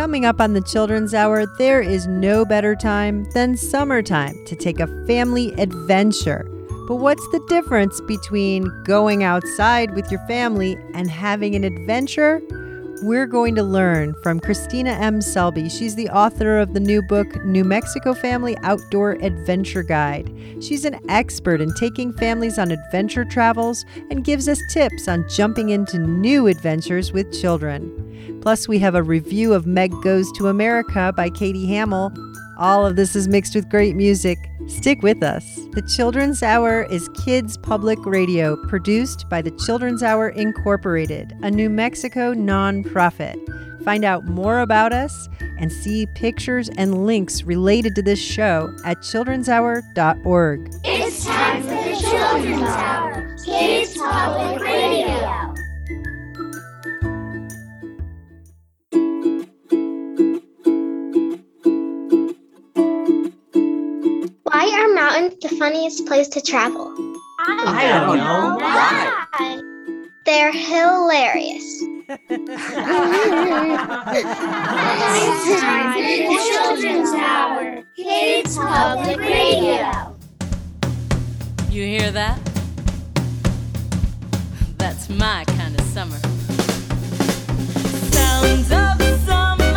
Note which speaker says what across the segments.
Speaker 1: Coming up on the Children's Hour, there is no better time than summertime to take a family adventure. But what's the difference between going outside with your family and having an adventure? We're going to learn from Christina M. Selby. She's the author of the new book, New Mexico Family Outdoor Adventure Guide. She's an expert in taking families on adventure travels and gives us tips on jumping into new adventures with children. Plus, we have a review of Meg Goes to America by Katie Hamill. All of this is mixed with great music. Stick with us. The Children's Hour is kids public radio produced by the Children's Hour Incorporated, a New Mexico nonprofit. Find out more about us and see pictures and links related to this show at childrenshour.org.
Speaker 2: It's time for the Children's Hour, Kids Public Radio.
Speaker 3: Why are mountains the funniest place to travel?
Speaker 4: I don't know. Why?
Speaker 3: They're hilarious.
Speaker 2: It's time for Children's Hour, Kids Public Radio.
Speaker 5: You hear that? That's my kind of summer. Sounds of summer,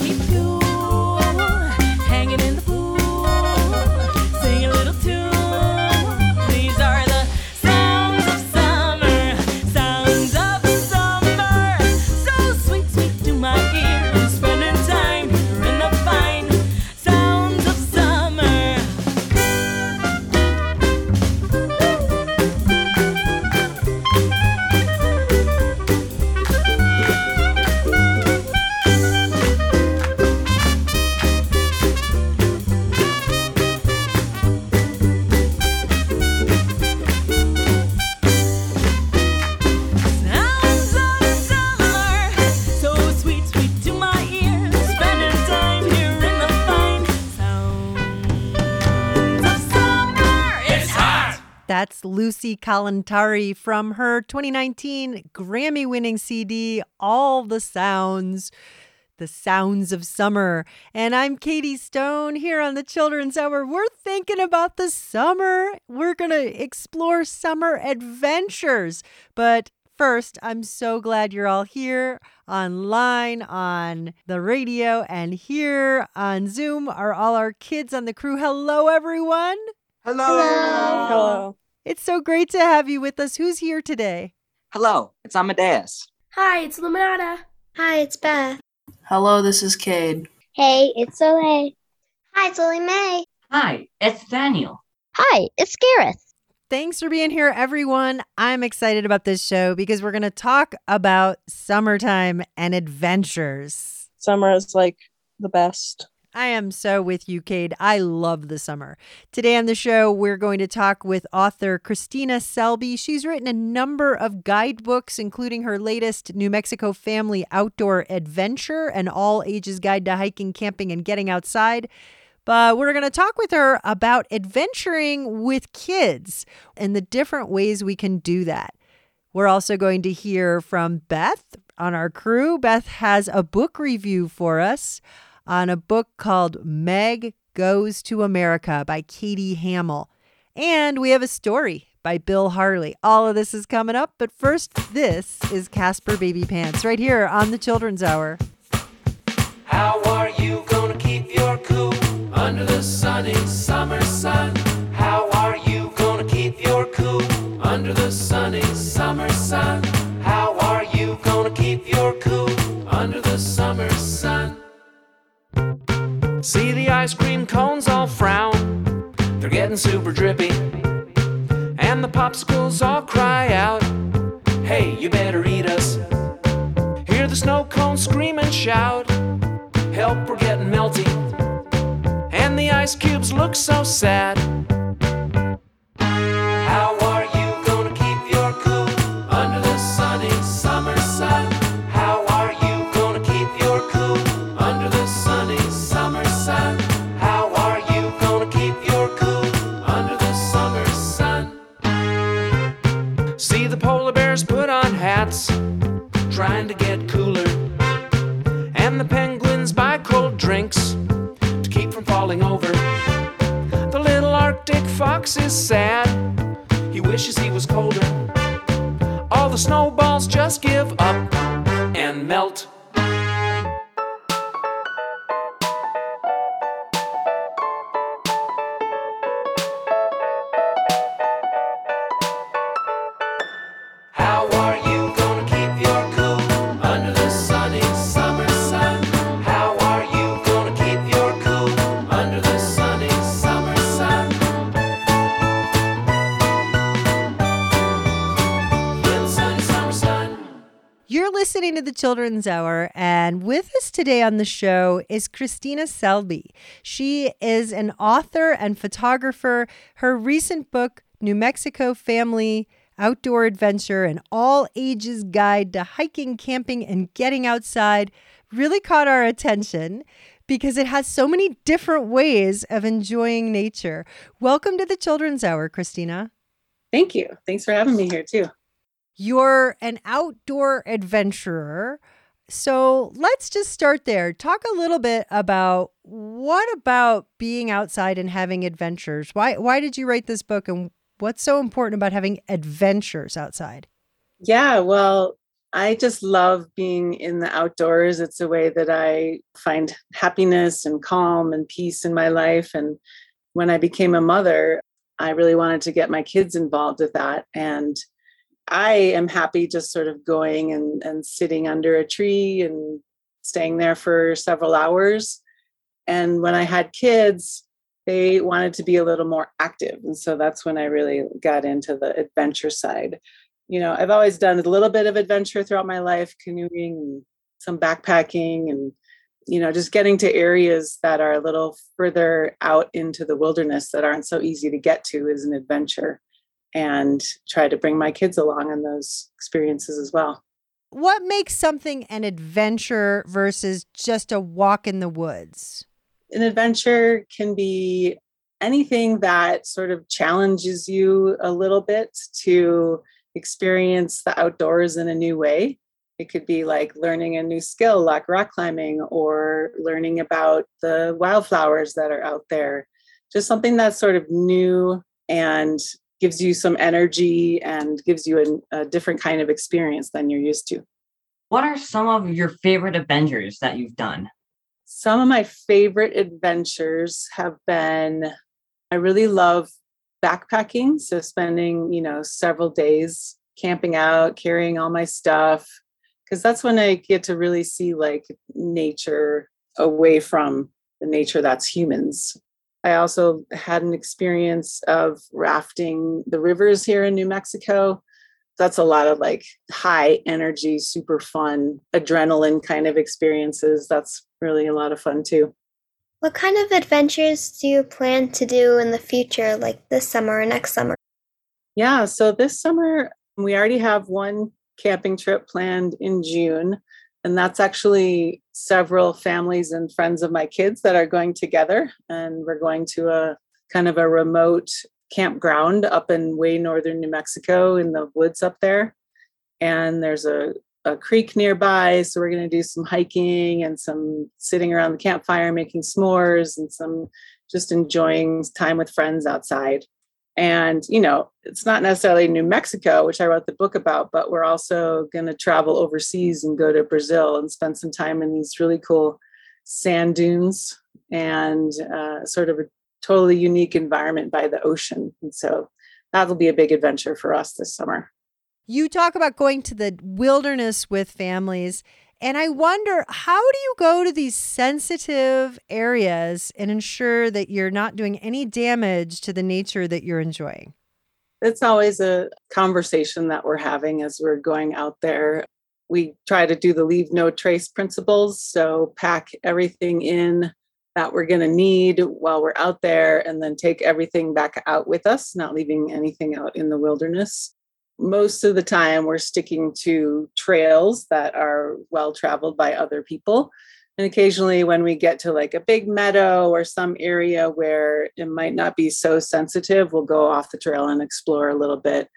Speaker 5: Gotta
Speaker 1: That's Lucy Kalantari from her 2019 Grammy winning CD, All the Sounds. The Sounds of Summer. And I'm Katie Stone here on the Children's Hour. We're thinking about the summer. We're going to explore summer adventures. But first, I'm so glad you're all here online, on the radio, and here on Zoom are all our kids on the crew. Hello, everyone.
Speaker 6: Hello.
Speaker 3: Hello.
Speaker 1: It's so great to have you with us. Who's here today?
Speaker 6: Hello. It's Amadeus.
Speaker 2: Hi, it's Luminata.
Speaker 3: Hi, it's Beth.
Speaker 7: Hello, this is Cade.
Speaker 3: Hey, it's Soleil. Hi, it's Lily May.
Speaker 8: Hi, it's Daniel.
Speaker 3: Hi, it's Gareth.
Speaker 1: Thanks for being here, everyone. I'm excited about this show because we're going to talk about summertime and adventures.
Speaker 7: Summer is like the best.
Speaker 1: I am so with you, Cade. I love the summer. Today on the show, we're going to talk with author Christina Selby. She's written a number of guidebooks, including her latest New Mexico Family Outdoor Adventure, an all ages guide to hiking, camping, and getting outside. But we're going to talk with her about adventuring with kids and the different ways we can do that. We're also going to hear from Beth on our crew. Beth has a book review for us on a book called Meg Goes to America by Katie Hamill. And we have a story by Bill Harley. All of this is coming up, but first, this is Caspar Babypants right here on the Children's Hour.
Speaker 4: How are you gonna keep your cool under the sunny summer sun? How are you gonna keep your cool under the sunny summer sun? See the ice cream cones all frown, they're getting super drippy. And the popsicles all cry out, Hey, you better eat us. Hear the snow cones scream and shout, Help, we're getting melty. And the ice cubes look so sad. To get cooler. And the penguins buy cold drinks to keep from falling over. The little Arctic fox is sad, he wishes he was colder. All the snowballs just give up and melt.
Speaker 1: Children's Hour, and with us today on the show is Christina Selby. She is an author and photographer. Her recent book, New Mexico Family Outdoor Adventure, an all ages guide to hiking, camping, and getting outside, really caught our attention because it has so many different ways of enjoying nature. Welcome to the Children's Hour, Christina.
Speaker 9: Thank you. Thanks for having me here too.
Speaker 1: You're an outdoor adventurer. So let's just start there. Talk a little bit about what about being outside and having adventures? Why why did you write this book and what's so important about having adventures outside?
Speaker 9: Yeah, well, I just love being in the outdoors. It's a way that I find happiness and calm and peace in my life. And when I became a mother, I really wanted to get my kids involved with that. And I am happy just sort of going and, and sitting under a tree and staying there for several hours. And when I had kids, they wanted to be a little more active. And so that's when I really got into the adventure side. You know, I've always done a little bit of adventure throughout my life, canoeing and some backpacking and you know, just getting to areas that are a little further out into the wilderness that aren't so easy to get to is an adventure and try to bring my kids along in those experiences as well.
Speaker 1: What makes something an adventure versus just a walk in the woods?
Speaker 9: An adventure can be anything that sort of challenges you a little bit to experience the outdoors in a new way. It could be like learning a new skill, like rock climbing, or learning about the wildflowers that are out there. Just something that's sort of new and gives you some energy and gives you a, a different kind of experience than you're used to.
Speaker 8: What are some of your favorite adventures that you've done?
Speaker 9: Some of my favorite adventures have been I really love backpacking, so spending, you know, several days camping out, carrying all my stuff because that's when I get to really see like nature away from the nature that's humans. I also had an experience of rafting the rivers here in New Mexico. That's a lot of like high energy, super fun, adrenaline kind of experiences. That's really a lot of fun too.
Speaker 3: What kind of adventures do you plan to do in the future, like this summer or next summer?
Speaker 9: Yeah, so this summer we already have one camping trip planned in June. And that's actually several families and friends of my kids that are going together. And we're going to a kind of a remote campground up in way northern New Mexico in the woods up there. And there's a, a creek nearby. So we're going to do some hiking and some sitting around the campfire making s'mores and some just enjoying time with friends outside. And, you know, it's not necessarily New Mexico, which I wrote the book about, but we're also going to travel overseas and go to Brazil and spend some time in these really cool sand dunes and uh, sort of a totally unique environment by the ocean. And so that'll be a big adventure for us this summer.
Speaker 1: You talk about going to the wilderness with families. And I wonder, how do you go to these sensitive areas and ensure that you're not doing any damage to the nature that you're enjoying?
Speaker 9: It's always a conversation that we're having as we're going out there. We try to do the leave no trace principles. So, pack everything in that we're going to need while we're out there and then take everything back out with us, not leaving anything out in the wilderness most of the time we're sticking to trails that are well traveled by other people. And occasionally when we get to like a big meadow or some area where it might not be so sensitive we'll go off the trail and explore a little bit.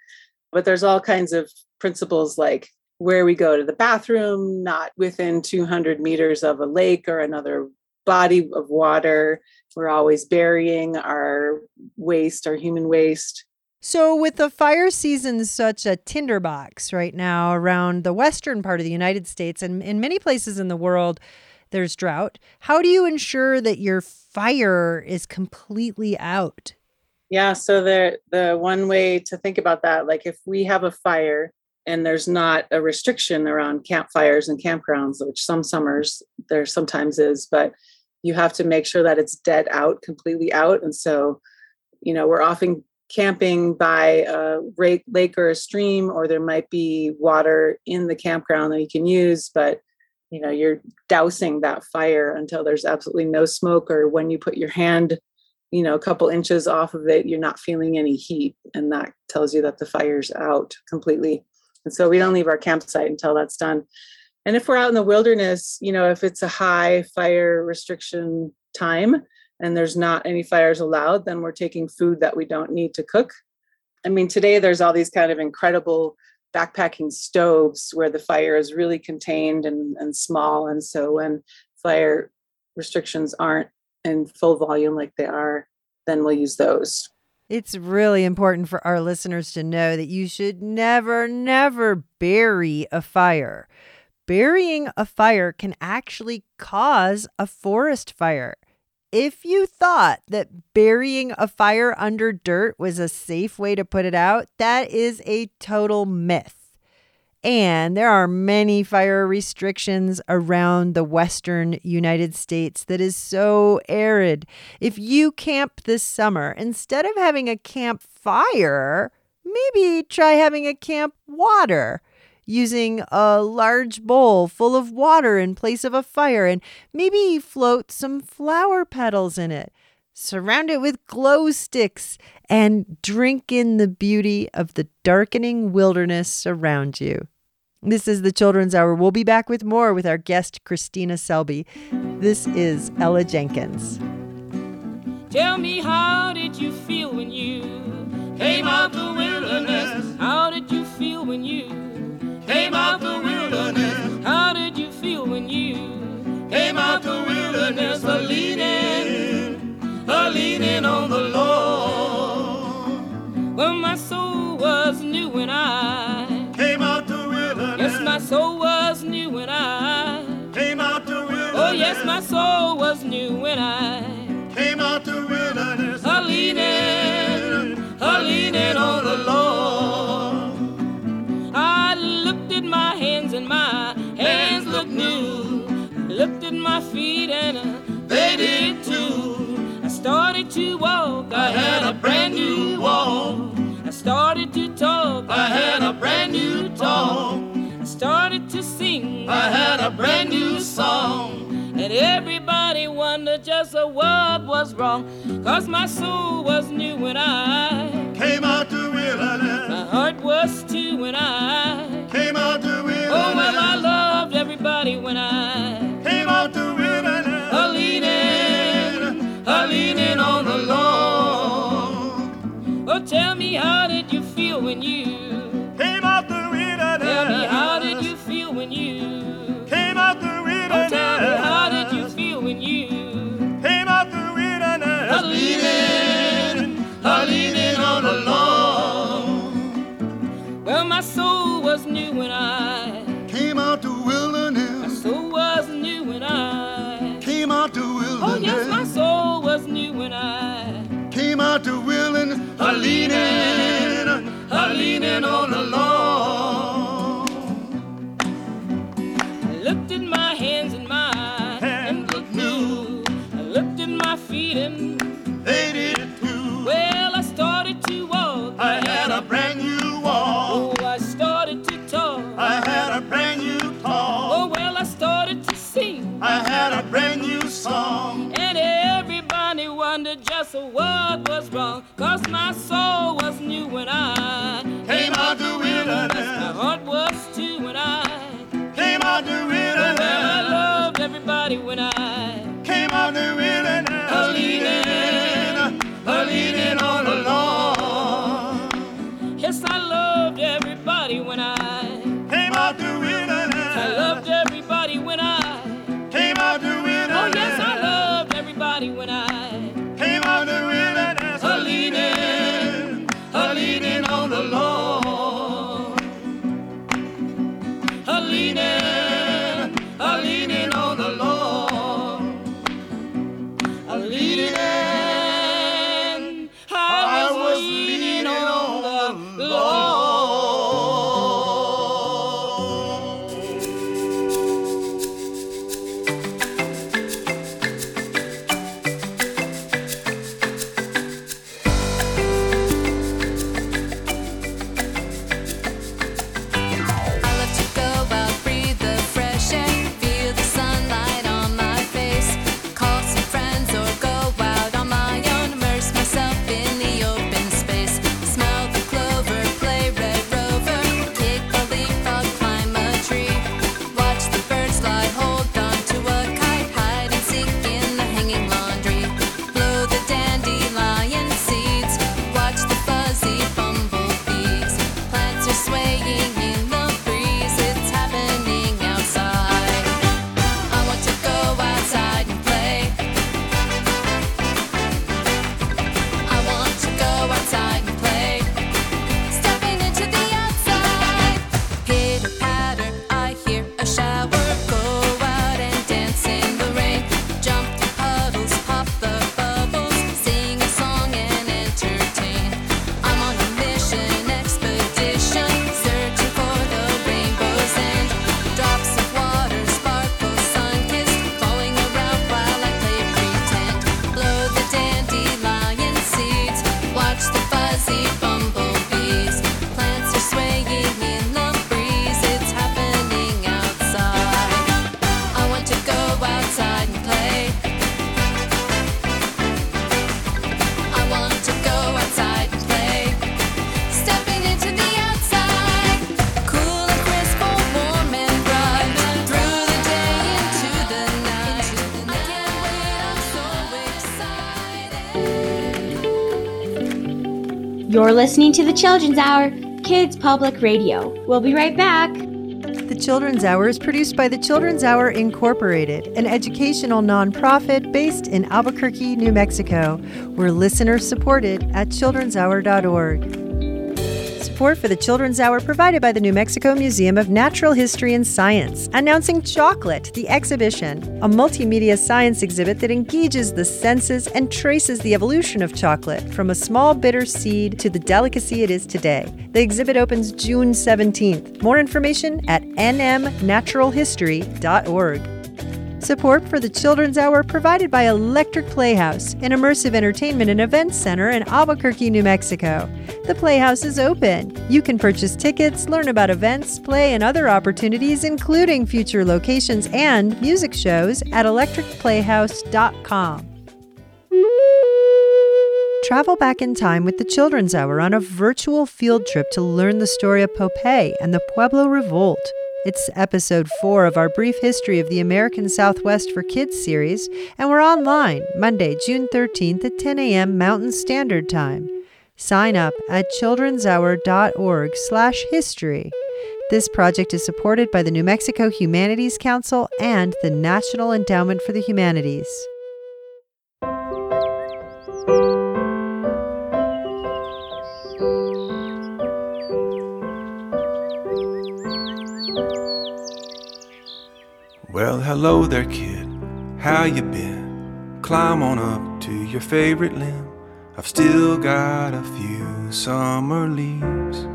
Speaker 9: But there's all kinds of principles like where we go to the bathroom not within 200 meters of a lake or another body of water. We're always burying our waste our human waste
Speaker 1: so, with the fire season such a tinderbox right now around the western part of the United States and in many places in the world, there's drought. How do you ensure that your fire is completely out?
Speaker 9: Yeah, so the the one way to think about that, like if we have a fire and there's not a restriction around campfires and campgrounds, which some summers there sometimes is, but you have to make sure that it's dead out, completely out. And so, you know, we're often camping by a lake or a stream, or there might be water in the campground that you can use, but you know you're dousing that fire until there's absolutely no smoke, or when you put your hand, you know, a couple inches off of it, you're not feeling any heat, and that tells you that the fire's out completely. And so we don't leave our campsite until that's done. And if we're out in the wilderness, you know, if it's a high fire restriction time, and there's not any fires allowed, then we're taking food that we don't need to cook. I mean, today there's all these kind of incredible backpacking stoves where the fire is really contained and, and small. And so when fire restrictions aren't in full volume like they are, then we'll use those.
Speaker 1: It's really important for our listeners to know that you should never, never bury a fire. Burying a fire can actually cause a forest fire if you thought that burying a fire under dirt was a safe way to put it out, that is a total myth. And there are many fire restrictions around the western United States that is so arid. If you camp this summer, instead of having a campfire, maybe try having a camp water using a large bowl full of water in place of a fire and maybe float some flower petals in it. Surround it with glow sticks and drink in the beauty of the darkening wilderness around you. This is the Children's Hour. We'll be back with more with our guest, Christina Selby. This is Ella Jenkins.
Speaker 5: Tell me, how did you feel when you came out the wilderness? How did you feel when you came out the wilderness. How did you feel when you came out the wilderness? A leaning,
Speaker 10: 82. I started to walk, I had a brand new walk. I started to talk, I had a brand new talk. I started to sing, I had a brand new song. And everybody wondered just what was wrong. Cause my soul was new when I
Speaker 11: came out to wilderness.
Speaker 10: My heart was too when I
Speaker 11: came out to wilderness.
Speaker 10: Oh, well, I loved everybody when I feel when you
Speaker 11: came out the wilderness?
Speaker 10: Tell me, how did you feel when you
Speaker 11: came out the wilderness?
Speaker 10: Oh, tell me, how did you feel when you
Speaker 11: came out the wilderness?
Speaker 10: A leaning, a leaning on the Lord. Well, my soul was new when I
Speaker 11: came out the wilderness.
Speaker 10: My soul was new when I
Speaker 11: came out the wilderness.
Speaker 10: Oh, yes, my soul was new when I
Speaker 11: came out the wilderness.
Speaker 10: A leaning, leaning on the Lord. I looked at my hands and my
Speaker 11: hands and looked new.
Speaker 10: I looked at my feet and
Speaker 11: they did
Speaker 10: when I
Speaker 11: came out the wilderness.
Speaker 10: A leaning,
Speaker 11: a
Speaker 12: listening to the Children's Hour, Kids Public Radio. We'll be right back.
Speaker 1: The Children's Hour is produced by the Children's Hour Incorporated, an educational nonprofit based in Albuquerque, New Mexico. We're listener supported at children'shour.org. Support for the Children's Hour provided by the New Mexico Museum of Natural History and Science, announcing Chocolate, the exhibition, a multimedia science exhibit that engages the senses and traces the evolution of chocolate from a small bitter seed to the delicacy it is today. The exhibit opens June 17th. More information at nmnaturalhistory.org. Support for the Children's Hour provided by Electric Playhouse, an immersive entertainment and events center in Albuquerque, New Mexico. The Playhouse is open. You can purchase tickets, learn about events, play, and other opportunities, including future locations and music shows, at electricplayhouse.com. Travel back in time with the Children's Hour on a virtual field trip to learn the story of Po'pay and the Pueblo Revolt. It's episode four of our brief history of the American Southwest for Kids series, and we're online Monday, June 13th at 10 a.m. Mountain Standard Time. Sign up at childrenshour.org slash history. This project is supported by the New Mexico Humanities Council and the National Endowment for the Humanities.
Speaker 13: Hello there, kid. How you been? Climb on up to your favorite limb. I've still got a few summer leaves.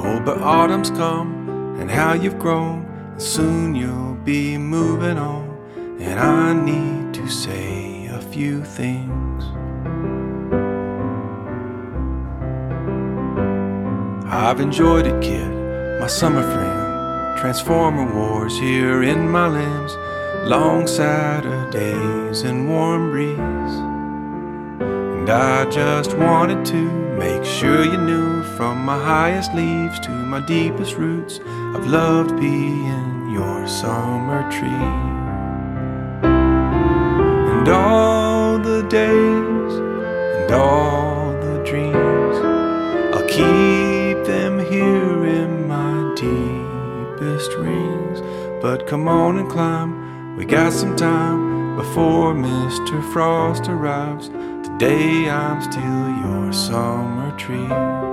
Speaker 13: Oh, but autumn's come, and how you've grown. And soon you'll be moving on. And I need to say a few things. I've enjoyed it, kid, my summer friend. Transformer wars here in my limbs. Long Saturdays and warm breeze. And I just wanted to make sure you knew from my highest leaves to my deepest roots, I've loved being your summer tree. And all the days and all the dreams, But come on and climb, we got some time before Mr. Frost arrives. Today I'm still your summer tree.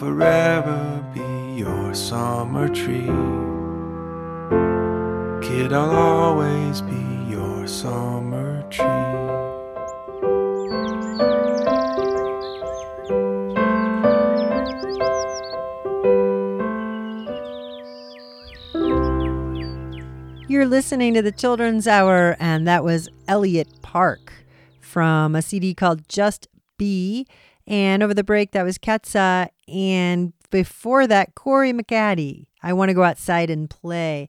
Speaker 13: Forever be your summer tree. Kid, I'll always be your summer tree.
Speaker 1: You're listening to the Children's Hour, and that was Elliot Park from a CD called Just Be. And over the break, that was Ketsa. And before that, Corey McAddy. I want to go outside and play.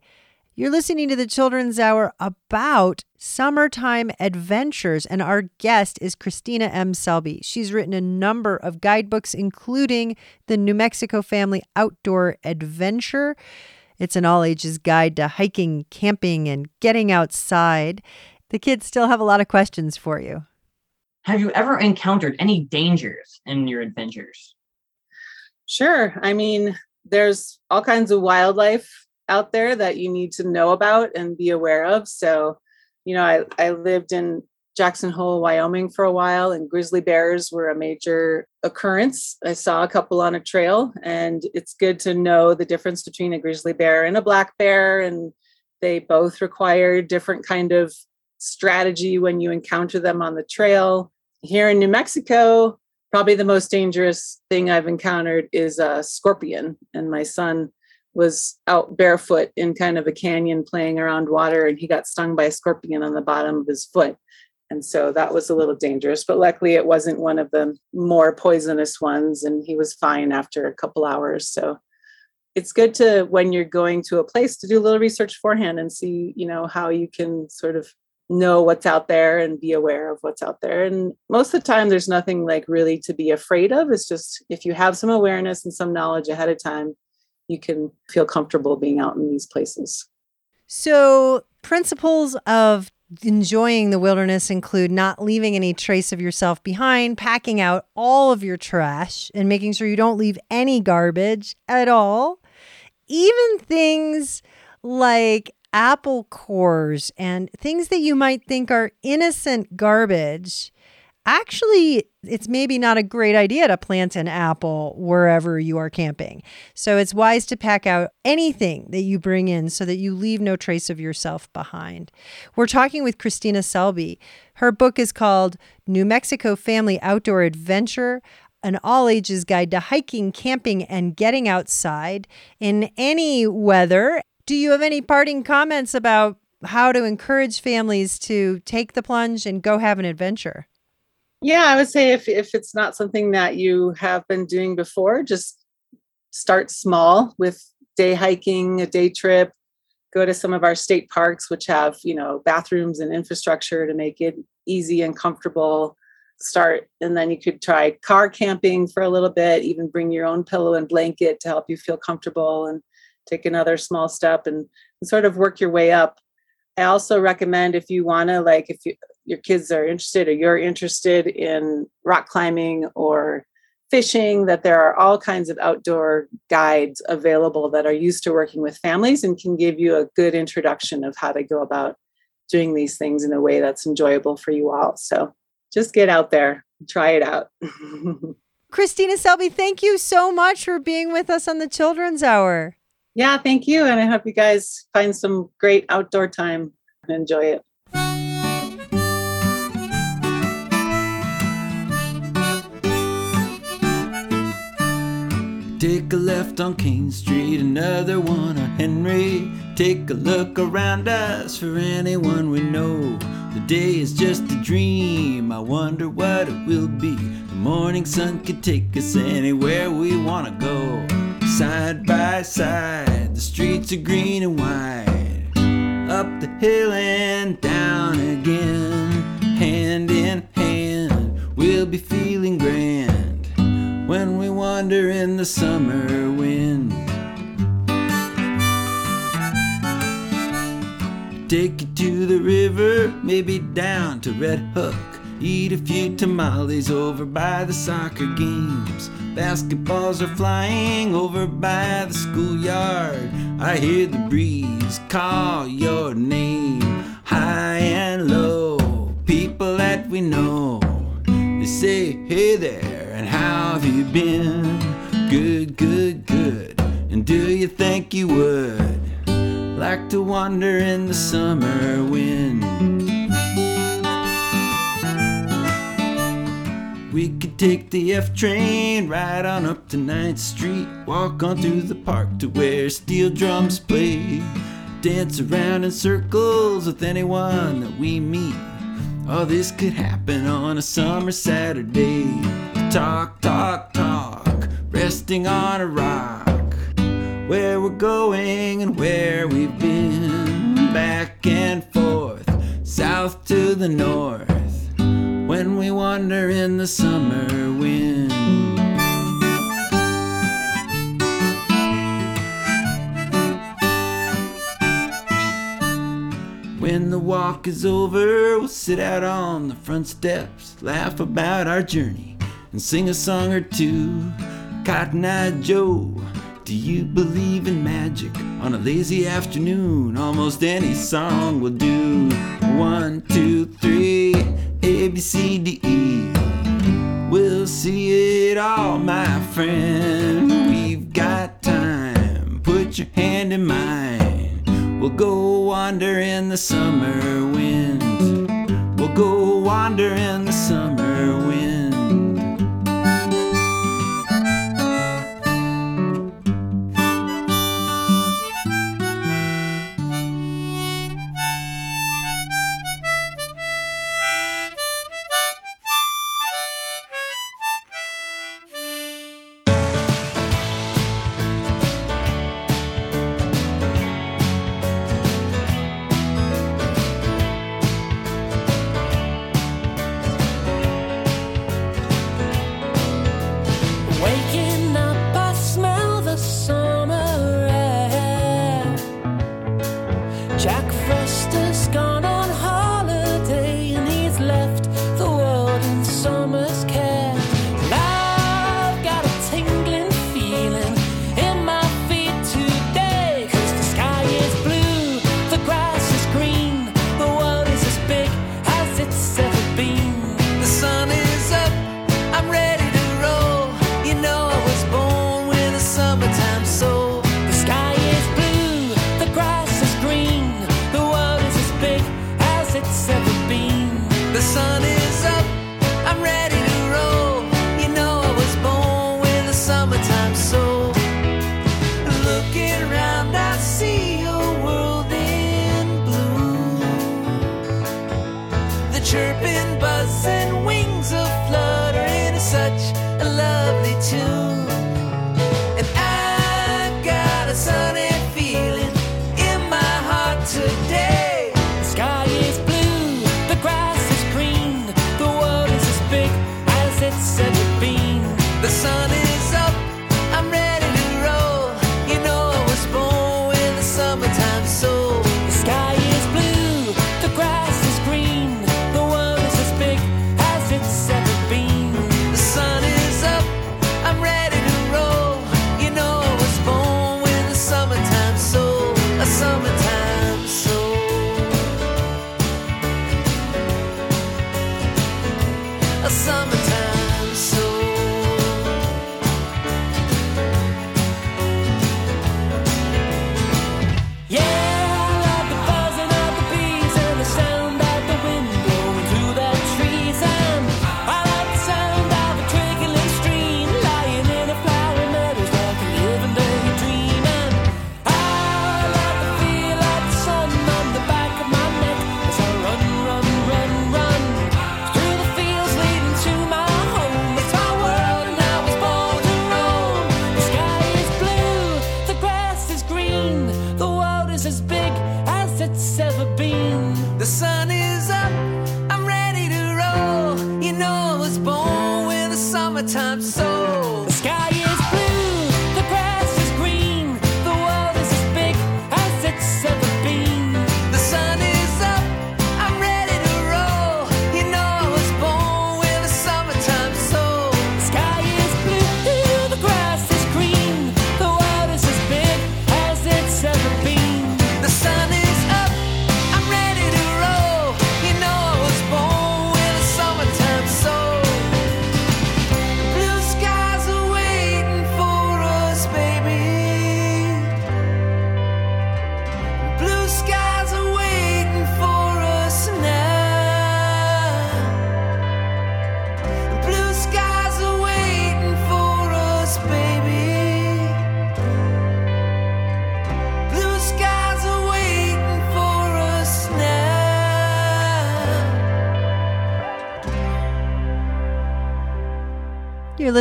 Speaker 1: You're listening to the Children's Hour about summertime adventures, and our guest is Christina M. Selby. She's written a number of guidebooks, including the New Mexico Family Outdoor Adventure. It's an all ages guide to hiking, camping, and getting outside. The kids still have a lot of questions for you.
Speaker 8: Have you ever encountered any dangers in your adventures?
Speaker 9: Sure. I mean, there's all kinds of wildlife out there that you need to know about and be aware of. So, you know, I, I lived in Jackson Hole, Wyoming for a while, and grizzly bears were a major occurrence. I saw a couple on a trail, and it's good to know the difference between a grizzly bear and a black bear. And they both require different kind of strategy when you encounter them on the trail. Here in New Mexico, probably the most dangerous thing I've encountered is a scorpion. And my son was out barefoot in kind of a canyon playing around water, and he got stung by a scorpion on the bottom of his foot. And so that was a little dangerous, but luckily it wasn't one of the more poisonous ones, and he was fine after a couple hours. So it's good to when you're going to a place to do a little research beforehand and see you know how you can sort of know what's out there and be aware of what's out there. And most of the time there's nothing like really to be afraid of. It's just if you have some awareness and some knowledge ahead of time you can feel comfortable being out in these places.
Speaker 1: So, principles of enjoying the wilderness include not leaving any trace of yourself behind, packing out all of your trash, and making sure you don't leave any garbage at all. Even things like apple cores and things that you might think are innocent garbage. Actually, it's maybe not a great idea to plant an apple wherever you are camping. So it's wise to pack out anything that you bring in so that you leave no trace of yourself behind. We're talking with Christina Selby. Her book is called New Mexico Family Outdoor Adventure an all ages guide to hiking, camping, and getting outside in any weather. Do you have any parting comments about how to encourage families to take the plunge and go have an adventure?
Speaker 9: Yeah, I would say if if it's not something that you have been doing before, just start small with day hiking, a day trip. Go to some of our state parks, which have you know bathrooms and infrastructure to make it easy and comfortable. Start, and then you could try car camping for a little bit. Even bring your own pillow and blanket to help you feel comfortable, and take another small step and, and sort of work your way up. I also recommend if you want to, like, if you, your kids are interested or you're interested in rock climbing or fishing, that there are all kinds of outdoor guides available that are used to working with families and can give you a good introduction of how to go about doing these things in a way that's enjoyable for you all. So just get out there, try it out.
Speaker 1: Christina Selby, thank you so much for being with us on the Children's Hour.
Speaker 9: Yeah, thank you. And I hope you guys find some great outdoor time and enjoy it.
Speaker 14: Take a left on King Street, another one on Henry. Take a look around us for anyone we know. The day is just a dream, I wonder what it will be. The morning sun could take us anywhere we wanna go. Side by side, the streets are green and wide. Up the hill and down again, hand in hand, we'll be feeling grand when we wander in the summer wind. Take you to the river, maybe down to Red Hook. Eat a few tamales over by the soccer games. Basketballs are flying over by the schoolyard. I hear the breeze call your name, high and low. People that we know, they say, Hey there, and how have you been? Good, good, good. And do you think you would like to wander in the summer wind? We could take the F train right on up to 9th Street. Walk on through the park to where steel drums play. Dance around in circles with anyone that we meet. All this could happen on a summer Saturday. Talk, talk, talk, resting on a rock. Where we're going and where we've been. Back and forth, south to the north when we wander in the summer wind. When the walk is over, we'll sit out on the front steps, laugh about our journey, and sing a song or two. Cotton Eye Joe, do you believe in magic? On a lazy afternoon, almost any song will do. One, two, three. We'll see it all, my friend. We've got time. Put your hand in mine. We'll go wander in the summer wind. We'll go wander in the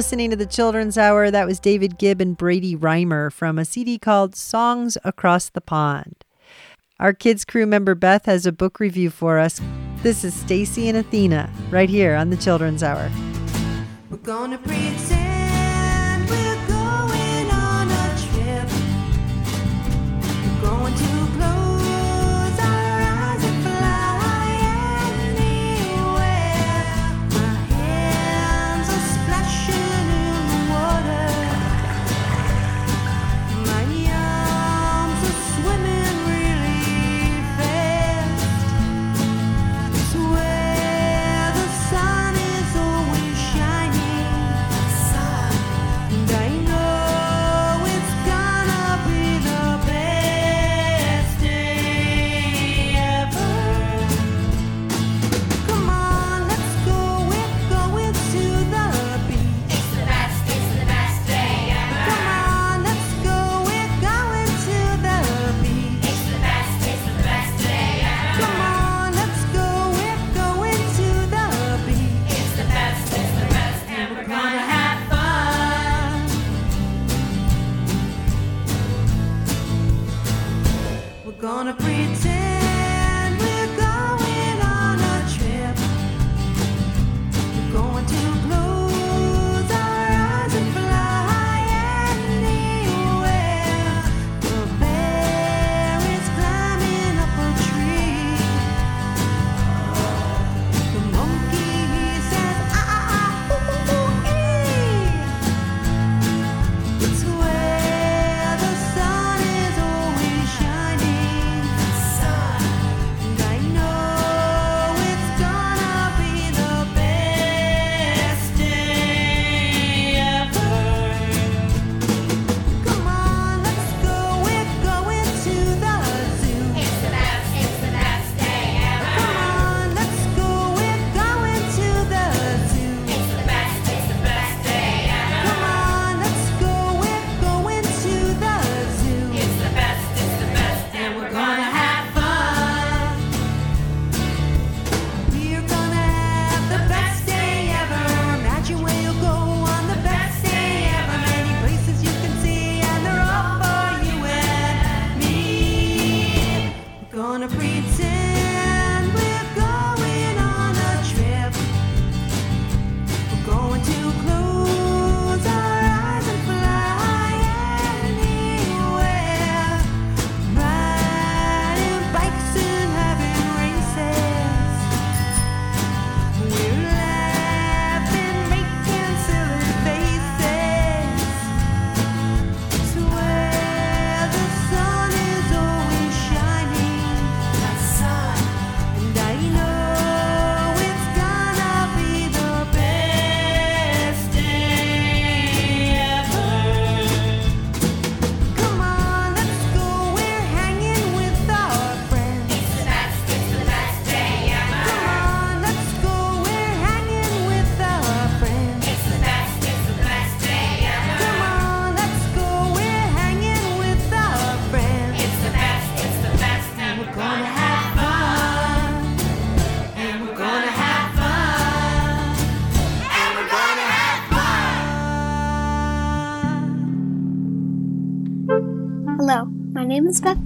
Speaker 1: listening to the Children's Hour. That was David Gibb and Brady Rymer from a CD called Songs Across the Pond. Our kids crew member Beth has a book review for us. This is Stacy and Athena right here on the Children's Hour.
Speaker 15: We're gonna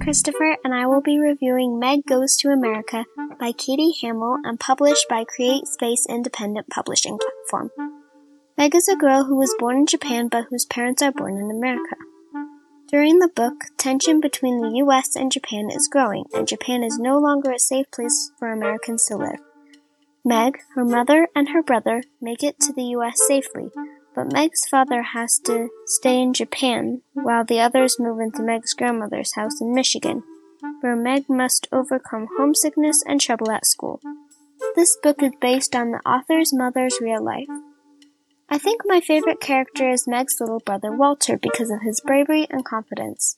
Speaker 3: Christopher, and I will be reviewing Meg Goes to America by Katie Hamill and published by Create Space Independent Publishing Platform. Meg is a girl who was born in Japan but whose parents are born in America. During the book, tension between the US and Japan is growing, and Japan is no longer a safe place for Americans to live. Meg, her mother, and her brother make it to the US safely, but Meg's father has to stay in Japan while the others move into Meg's grandmother's house in Michigan, where Meg must overcome homesickness and trouble at school. This book is based on the author's mother's real life. I think my favorite character is Meg's little brother Walter because of his bravery and confidence.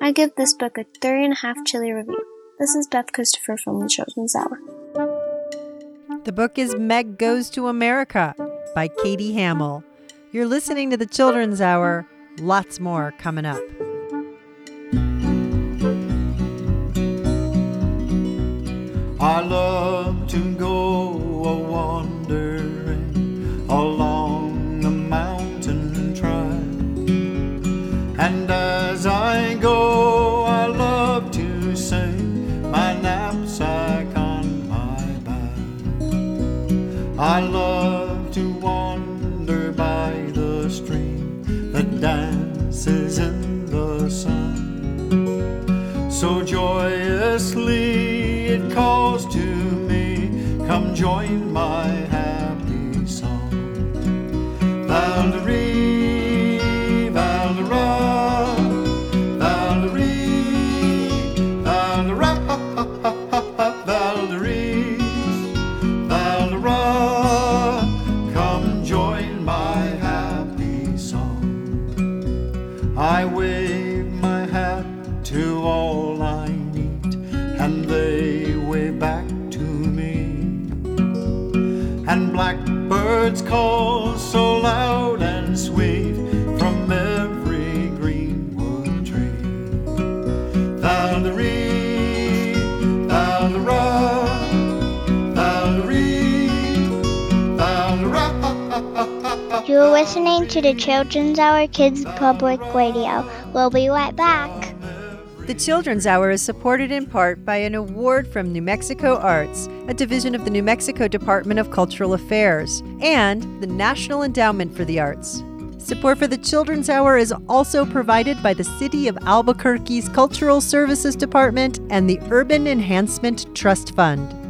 Speaker 3: I give this book a three and a half chili review. This is Beth Christopher from the Children's Hour.
Speaker 1: The book is Meg Goes to America by Katie Hamill. You're listening to the Children's Hour. Lots more coming up.
Speaker 16: I love
Speaker 2: to the Children's Hour Kids Public Radio. We'll be right back.
Speaker 1: The Children's Hour is supported in part by an award from New Mexico Arts, a division of the New Mexico Department of Cultural Affairs, and the National Endowment for the Arts. Support for the Children's Hour is also provided by the City of Albuquerque's Cultural Services Department and the Urban Enhancement Trust Fund.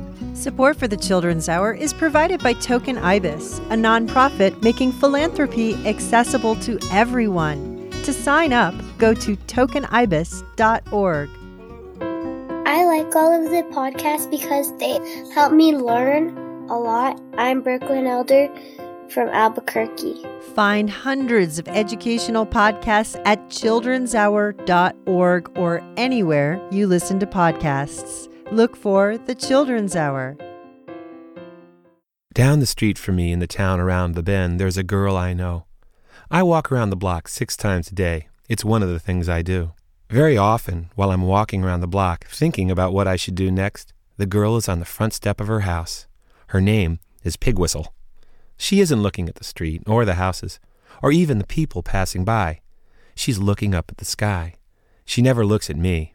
Speaker 1: Support for the Children's Hour is provided by Token Ibis, a nonprofit making philanthropy accessible to everyone. To sign up, go to tokenibis.org.
Speaker 3: I like all of the podcasts because they help me learn a lot. I'm Brooklyn Elder from Albuquerque.
Speaker 1: Find hundreds of educational podcasts at childrenshour.org or anywhere you listen to podcasts. Look for The Children's Hour.
Speaker 17: Down the street from me in the town around the bend, there's a girl I know. I walk around the block six times a day. It's one of the things I do. Very often, while I'm walking around the block, thinking about what I should do next, the girl is on the front step of her house. Her name is Pig Whistle. She isn't looking at the street, or the houses, or even the people passing by. She's looking up at the sky. She never looks at me.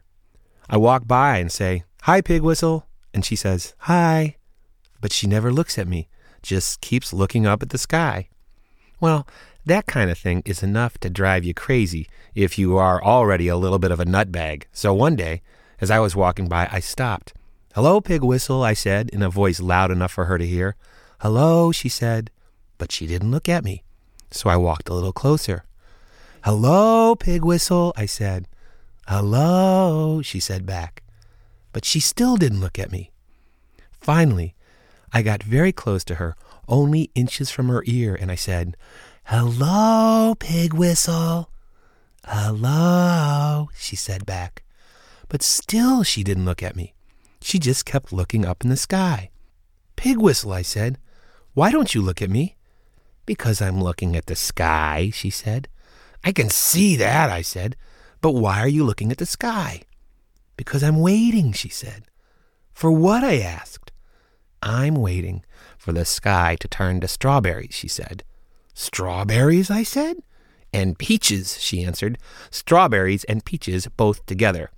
Speaker 17: I walk by and say, Hi, Pig Whistle. And she says, Hi. But she never looks at me, just keeps looking up at the sky. Well, that kind of thing is enough to drive you crazy if you are already a little bit of a nutbag. So one day, as I was walking by, I stopped. Hello, Pig Whistle, I said in a voice loud enough for her to hear. Hello, she said, but she didn't look at me. So I walked a little closer. Hello, Pig Whistle, I said. Hello, she said back. But she still didn't look at me. Finally, I got very close to her, only inches from her ear, and I said, Hello, Pig Whistle. Hello, she said back. But still she didn't look at me. She just kept looking up in the sky. Pig Whistle, I said, why don't you look at me? Because I'm looking at the sky, she said. I can see that, I said. But why are you looking at the sky? Because I'm waiting, she said. For what? I asked. I'm waiting for the sky to turn to strawberries, she said. Strawberries, I said. And peaches, she answered. Strawberries and peaches both together.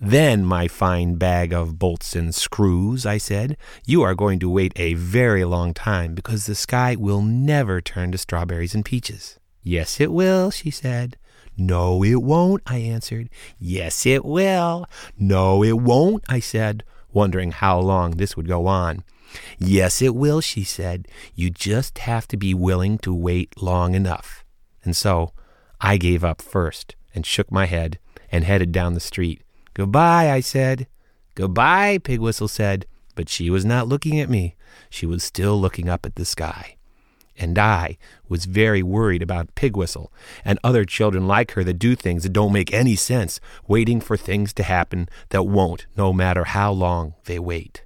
Speaker 17: Then, my fine bag of bolts and screws, I said, you are going to wait a very long time because the sky will never turn to strawberries and peaches. Yes, it will, she said. No, it won't, I answered. Yes, it will. No, it won't, I said, wondering how long this would go on. Yes, it will, she said. You just have to be willing to wait long enough. And so I gave up first and shook my head and headed down the street. Goodbye, I said. Goodbye, Pig Whistle said, but she was not looking at me. She was still looking up at the sky. And I was very worried about Pig Whistle and other children like her that do things that don't make any sense, waiting for things to happen that won't, no matter how long they wait.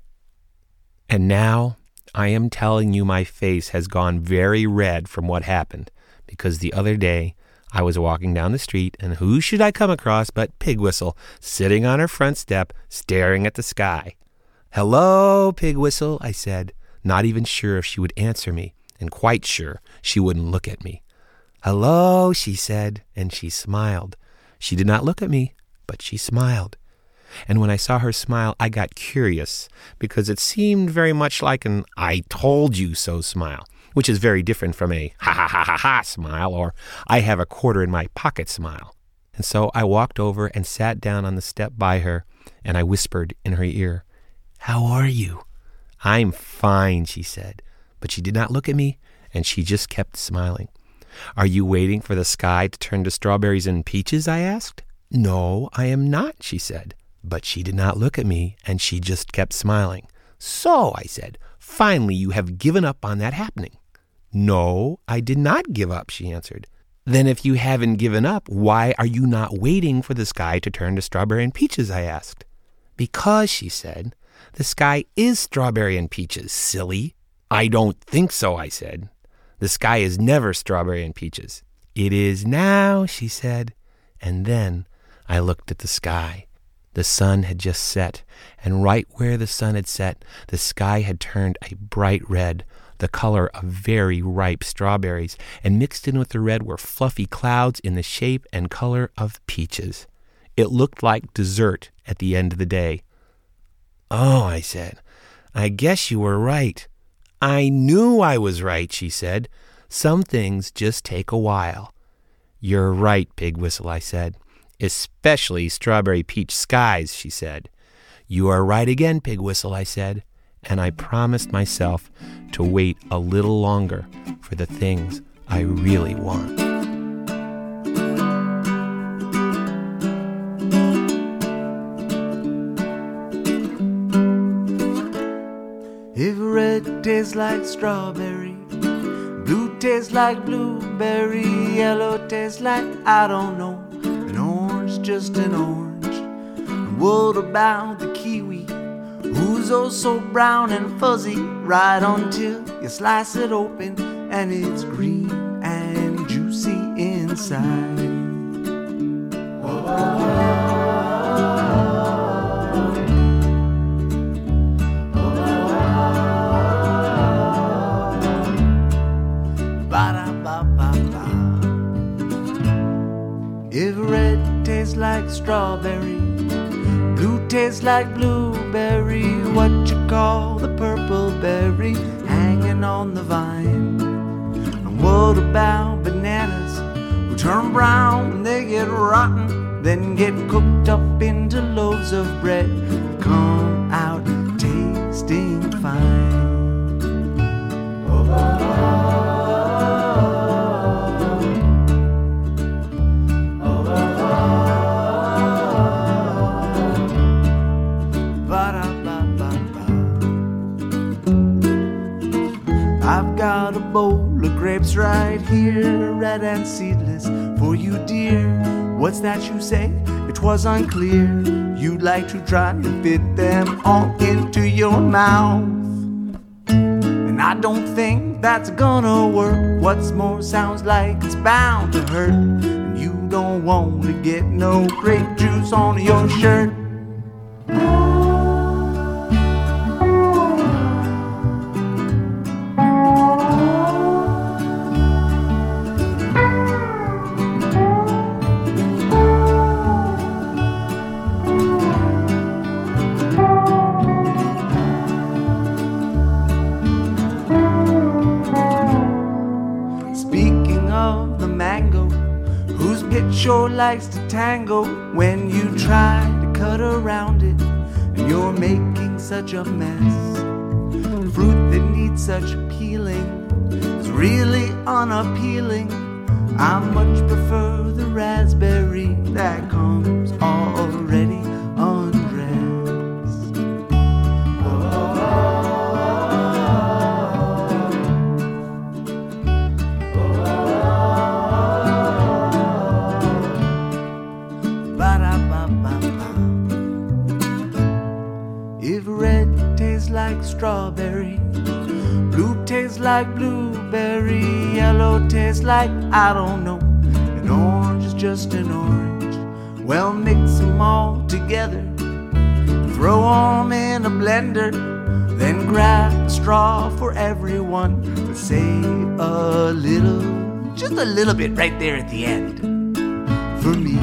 Speaker 17: And now I am telling you my face has gone very red from what happened, because the other day I was walking down the street, and who should I come across but Pig Whistle sitting on her front step, staring at the sky. Hello, Pig Whistle, I said, not even sure if she would answer me, and quite sure she wouldn't look at me. Hello, she said, and she smiled. She did not look at me, but she smiled. And when I saw her smile, I got curious because it seemed very much like an I told you so smile, which is very different from a ha ha ha ha ha smile or I have a quarter in my pocket smile. And so I walked over and sat down on the step by her and I whispered in her ear, How are you? I'm fine, she said, but she did not look at me and she just kept smiling. Are you waiting for the sky to turn to strawberries and peaches? I asked. No, I am not, she said. But she did not look at me, and she just kept smiling. So, I said, finally you have given up on that happening. No, I did not give up, she answered. Then, if you haven't given up, why are you not waiting for the sky to turn to strawberry and peaches? I asked. Because, she said, the sky is strawberry and peaches, silly. I don't think so, I said. The sky is never strawberry and peaches. It is now, she said. And then I looked at the sky. The sun had just set, and right where the sun had set, the sky had turned a bright red, the color of very ripe strawberries, and mixed in with the red were fluffy clouds in the shape and color of peaches. It looked like dessert at the end of the day. Oh, I said, I guess you were right. I knew I was right, she said. Some things just take a while. You're right, Pig Whistle, I said. Especially strawberry peach skies, she said. You are right again, Pig Whistle, I said, and I promised myself to wait a little longer for the things I really want.
Speaker 14: Tastes like strawberry, blue tastes like blueberry, yellow tastes like I don't know, an orange just an orange. And what about the kiwi, who's oh so brown and fuzzy, right until you slice it open and it's green and juicy inside. Like blueberry, Unclear. You'd like to try and fit them all into your mouth. And I don't think that's gonna work. What's more, sounds like it's bound to hurt. And you don't want to get no grape juice on your shirt. Mess. Fruit that needs such peeling is really unappealing. I much prefer the raspberry that comes already strawberry, blue tastes like blueberry, yellow tastes like I don't know, and orange is just an orange. Well, mix them all together, throw them in a blender, then grab a straw for everyone, but save a little, just a little bit right there at the end. For me.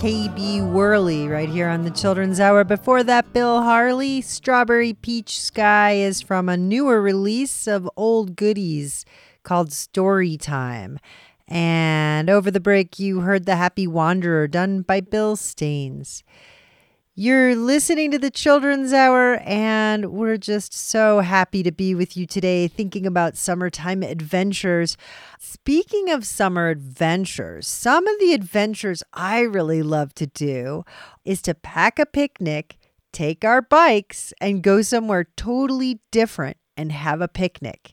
Speaker 1: KB Worley right here on the Children's Hour. Before that, Bill Harley, Strawberry Peach Sky is from a newer release of old goodies called Story Time. And over the break, you heard The Happy Wanderer done by Bill Staines. You're listening to the Children's Hour, and we're just so happy to be with you today thinking about summertime adventures. Speaking of summer adventures, some of the adventures I really love to do is to pack a picnic, take our bikes, and go somewhere totally different and have a picnic.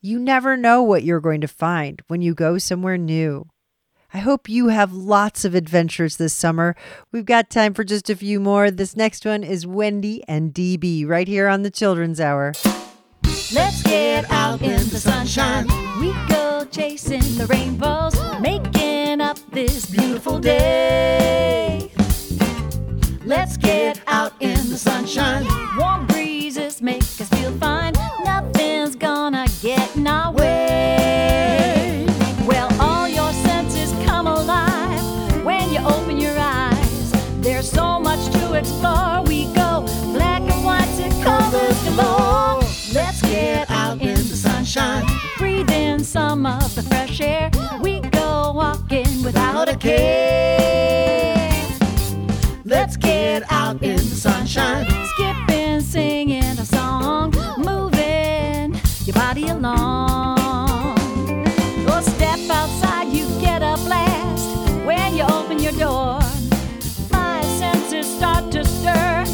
Speaker 1: You never know what you're going to find when you go somewhere new. I hope you have lots of adventures this summer. We've got time for just a few more. This next one is Wendy and DB right here on the Children's Hour.
Speaker 5: Let's get out in the sunshine. We go chasing the rainbows, making up this beautiful day. Let's get out in the sunshine. Warm breezes make us feel fine. Nothing's gonna get in our way. Sunshine. Breathe in some of the fresh air. We go walking without a care. Let's get out in the sunshine. Skipping, singing a song, moving your body along. Go step outside, you get a blast when you open your door. Five senses start to stir,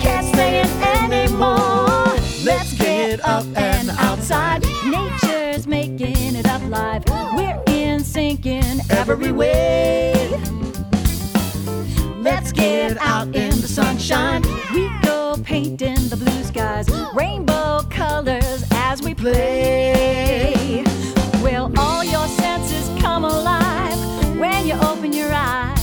Speaker 5: can't stay in anymore. Let's get up and outside. Nature's making it up live. We're in sync in every way. Let's get out in the sunshine. We go painting the blue skies, rainbow colors as we play. Well, all your senses come alive when you open your eyes.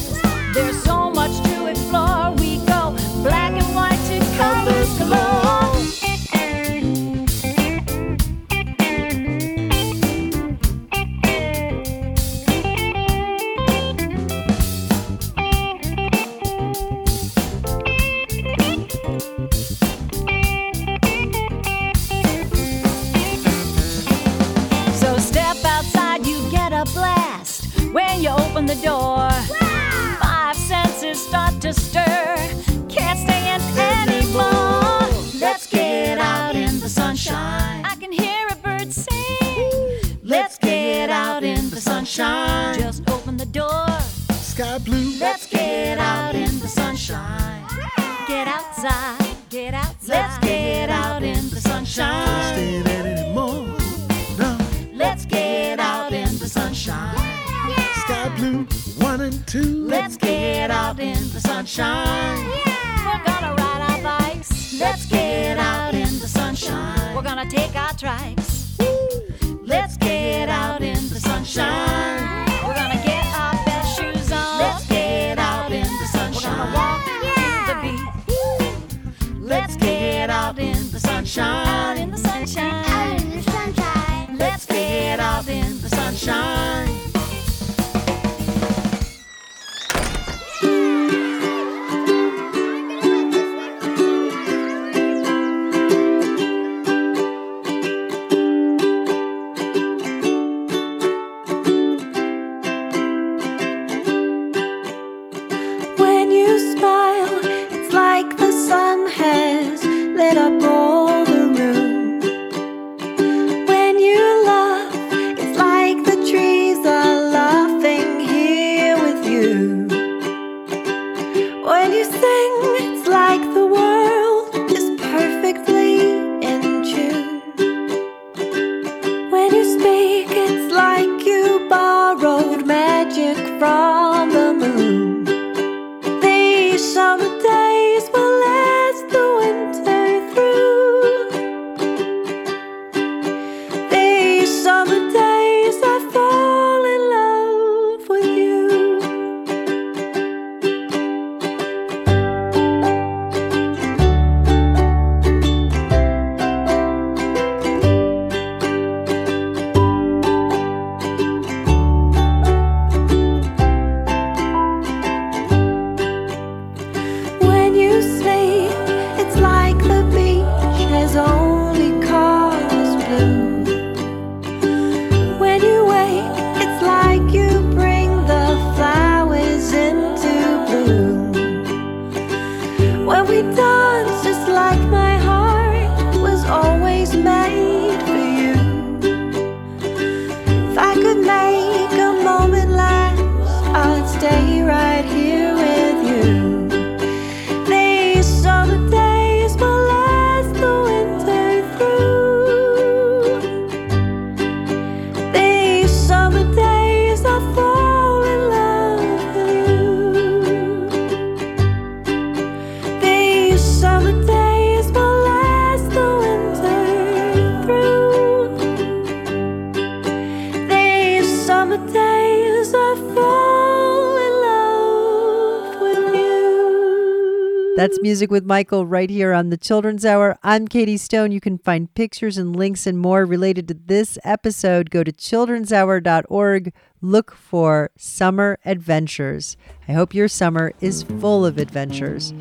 Speaker 1: Music with Michael right here on the Children's Hour. I'm Katie Stone. You can find pictures and links and more related to this episode. Go to children'shour.org. Look for Summer Adventures. I hope your summer is full of adventures.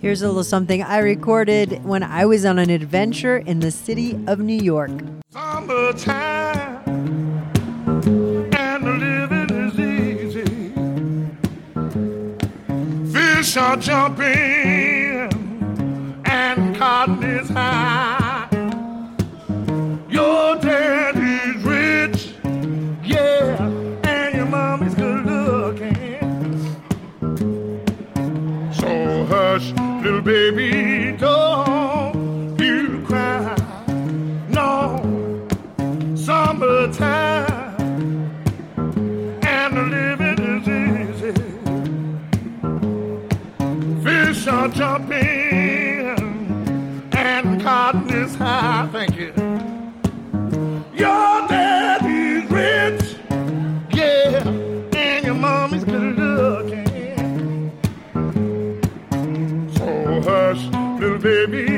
Speaker 1: Here's a little something I recorded when I was on an adventure in the city of New York.
Speaker 18: Summertime are jumping cotton is high. Your daddy's rich, yeah, and your mommy's good looking. So hush, little baby, don't you cry. No, summertime. jumping cotton high. Thank you. Your daddy's rich, yeah, and your mommy's good looking. So hush, little baby.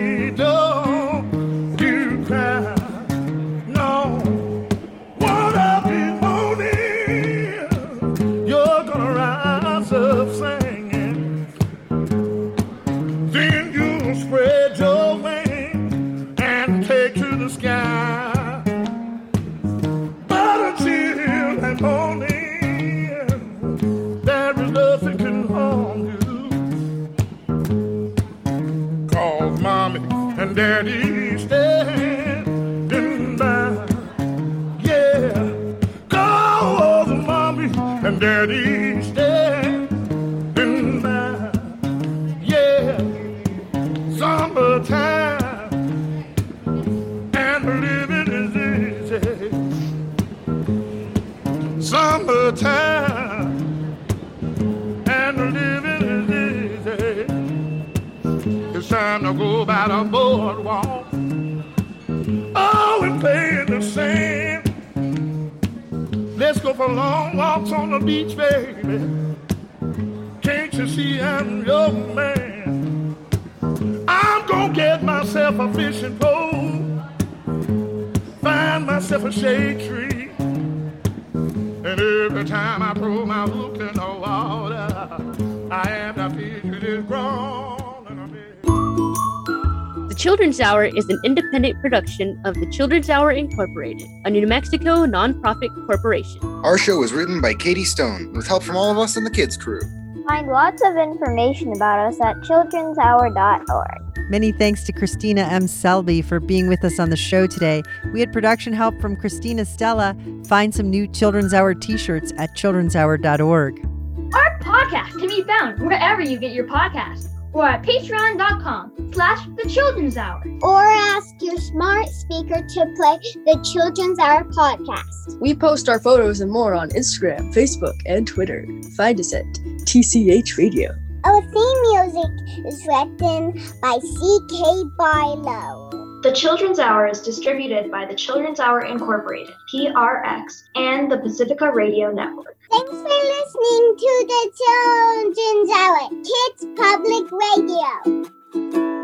Speaker 18: beach, baby.
Speaker 19: Children's Hour is an independent production of the Children's Hour Incorporated, a New Mexico nonprofit corporation.
Speaker 20: Our show was written by Katie Stone with help from all of us in the kids crew.
Speaker 2: Find lots of information about us at childrenshour.org.
Speaker 1: Many thanks to Christina M. Selby for being with us on the show today. We had production help from Christina Stella. Find some new Children's Hour t shirts at childrenshour.org.
Speaker 21: Our podcast can be found wherever you get your podcasts or at patreon.com slash the children's hour.
Speaker 2: Or ask your smart speaker to play the Children's Hour podcast.
Speaker 22: We post our photos and more on Instagram, Facebook, and Twitter. Find us at TCH Radio.
Speaker 2: Our theme music is written by C.K. Barlow.
Speaker 23: The Children's Hour is distributed by the Children's Hour Incorporated, PRX, and the Pacifica Radio Network.
Speaker 2: Thanks for listening to the Children's Hour, Kids Public Radio.